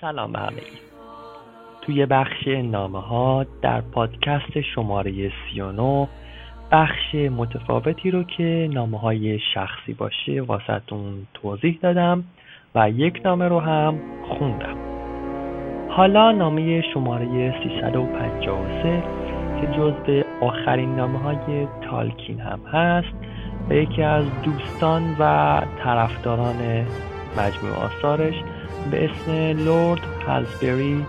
سلام به توی بخش نامه ها در پادکست شماره 39 بخش متفاوتی رو که نامه های شخصی باشه واسهتون توضیح دادم و یک نامه رو هم خوندم. حالا نامه شماره 353 که جز آخرین نامه های تالکین هم هست و یکی از دوستان و طرفداران مجموع آثارش به اسم لورد هالزبری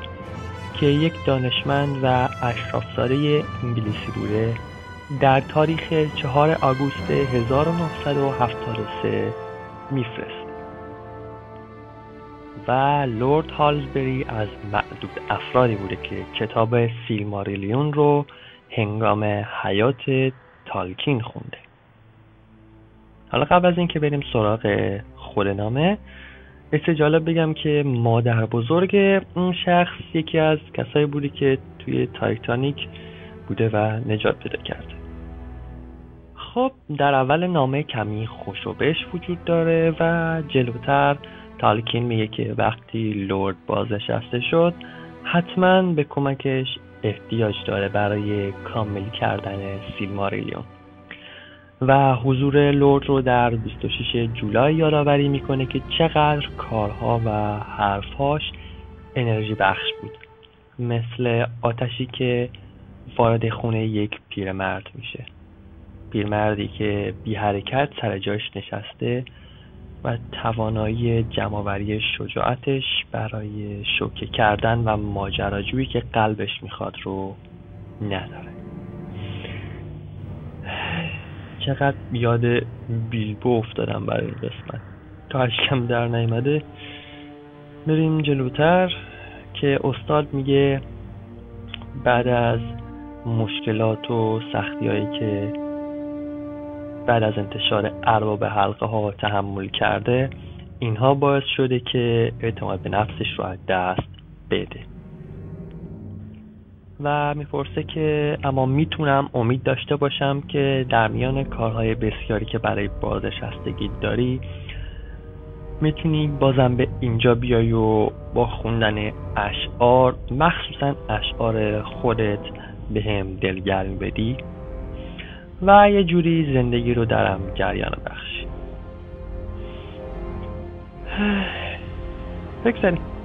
که یک دانشمند و اشرافزاده انگلیسی بوده. در تاریخ 4 آگوست 1973 میفرست. و لورد هالزبری از معدود افرادی بوده که کتاب سیلماریلیون رو هنگام حیات تالکین خونده. حالا قبل از اینکه بریم سراغ خود نامه مثل جالب بگم که مادر بزرگ اون شخص یکی از کسایی بوده که توی تایتانیک بوده و نجات پیدا کرده. خب در اول نامه کمی خوشوبش وجود داره و جلوتر تالکین میگه که وقتی لورد بازنشسته شد حتما به کمکش احتیاج داره برای کامل کردن سیلماریلیون. و حضور لورد رو در 26 جولای یادآوری می‌کنه که چقدر کارها و حرفهاش انرژی بخش بود. مثل آتشی که وارد خونه یک پیرمرد میشه. پیرمردی که بی حرکت سر جاش نشسته و توانایی جمعآوری شجاعتش برای شوکه کردن و ماجراجویی که قلبش می‌خواد رو نداره. چقدر یاد بیلبو افتادم برای این قسمت. تا هشکم در نیامده بریم جلوتر که استاد میگه بعد از مشکلات و سختی هایی که بعد از انتشار ارباب حلقه ها تحمل کرده اینها باعث شده که اعتماد به نفسش رو از دست بده. و می‌پرسه که اما می‌تونم امید داشته باشم که در میان کارهای بسیاری که برای بازنشستگی داری می‌تونی بازم به اینجا بیای و با خوندن اشعار مخصوصا اشعار خودت به هم دلگرمی بدی و یه جوری زندگی رو درم جریان بخشی بگذاریم.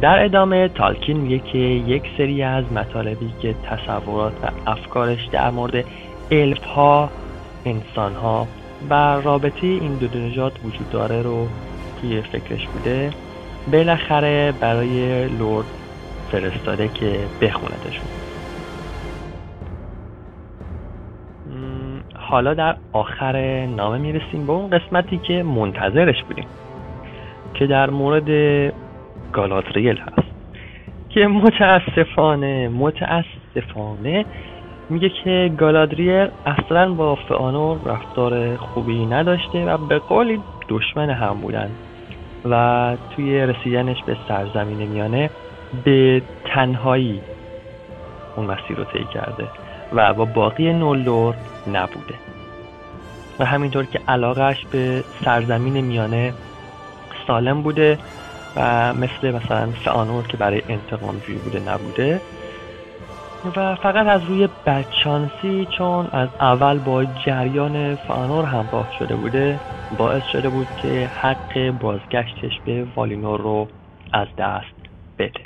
در ادامه تالکین میگه که یک سری از مطالبی که تصورات و افکارش در مورد الف ها انسان ها و رابطه این دو نژاد وجود داره رو توی فکرش بوده بالاخره برای لورد فرستاده که بخوندشون. حالا در آخر نامه می‌رسیم به اون قسمتی که منتظرش بودیم که در مورد گالادریل هست. که متاسفانه متاسفانه میگه که گالادریل اصلا با فانور رفتار خوبی نداشته و به قولی دشمن هم بودن و توی رسیدنش به سرزمین میانه به تنهایی اون مسیر رو طی کرده و با باقی نولور نبوده. و همینطور که علاقهش به سرزمین میانه سالم بوده و مثل مثلا فانور که برای انتقام جویی بوده نبوده. و فقط از روی بدشانسی چون از اول با جریان فانور همراه شده بوده باعث شده بود که حق بازگشتش به والینور رو از دست بده.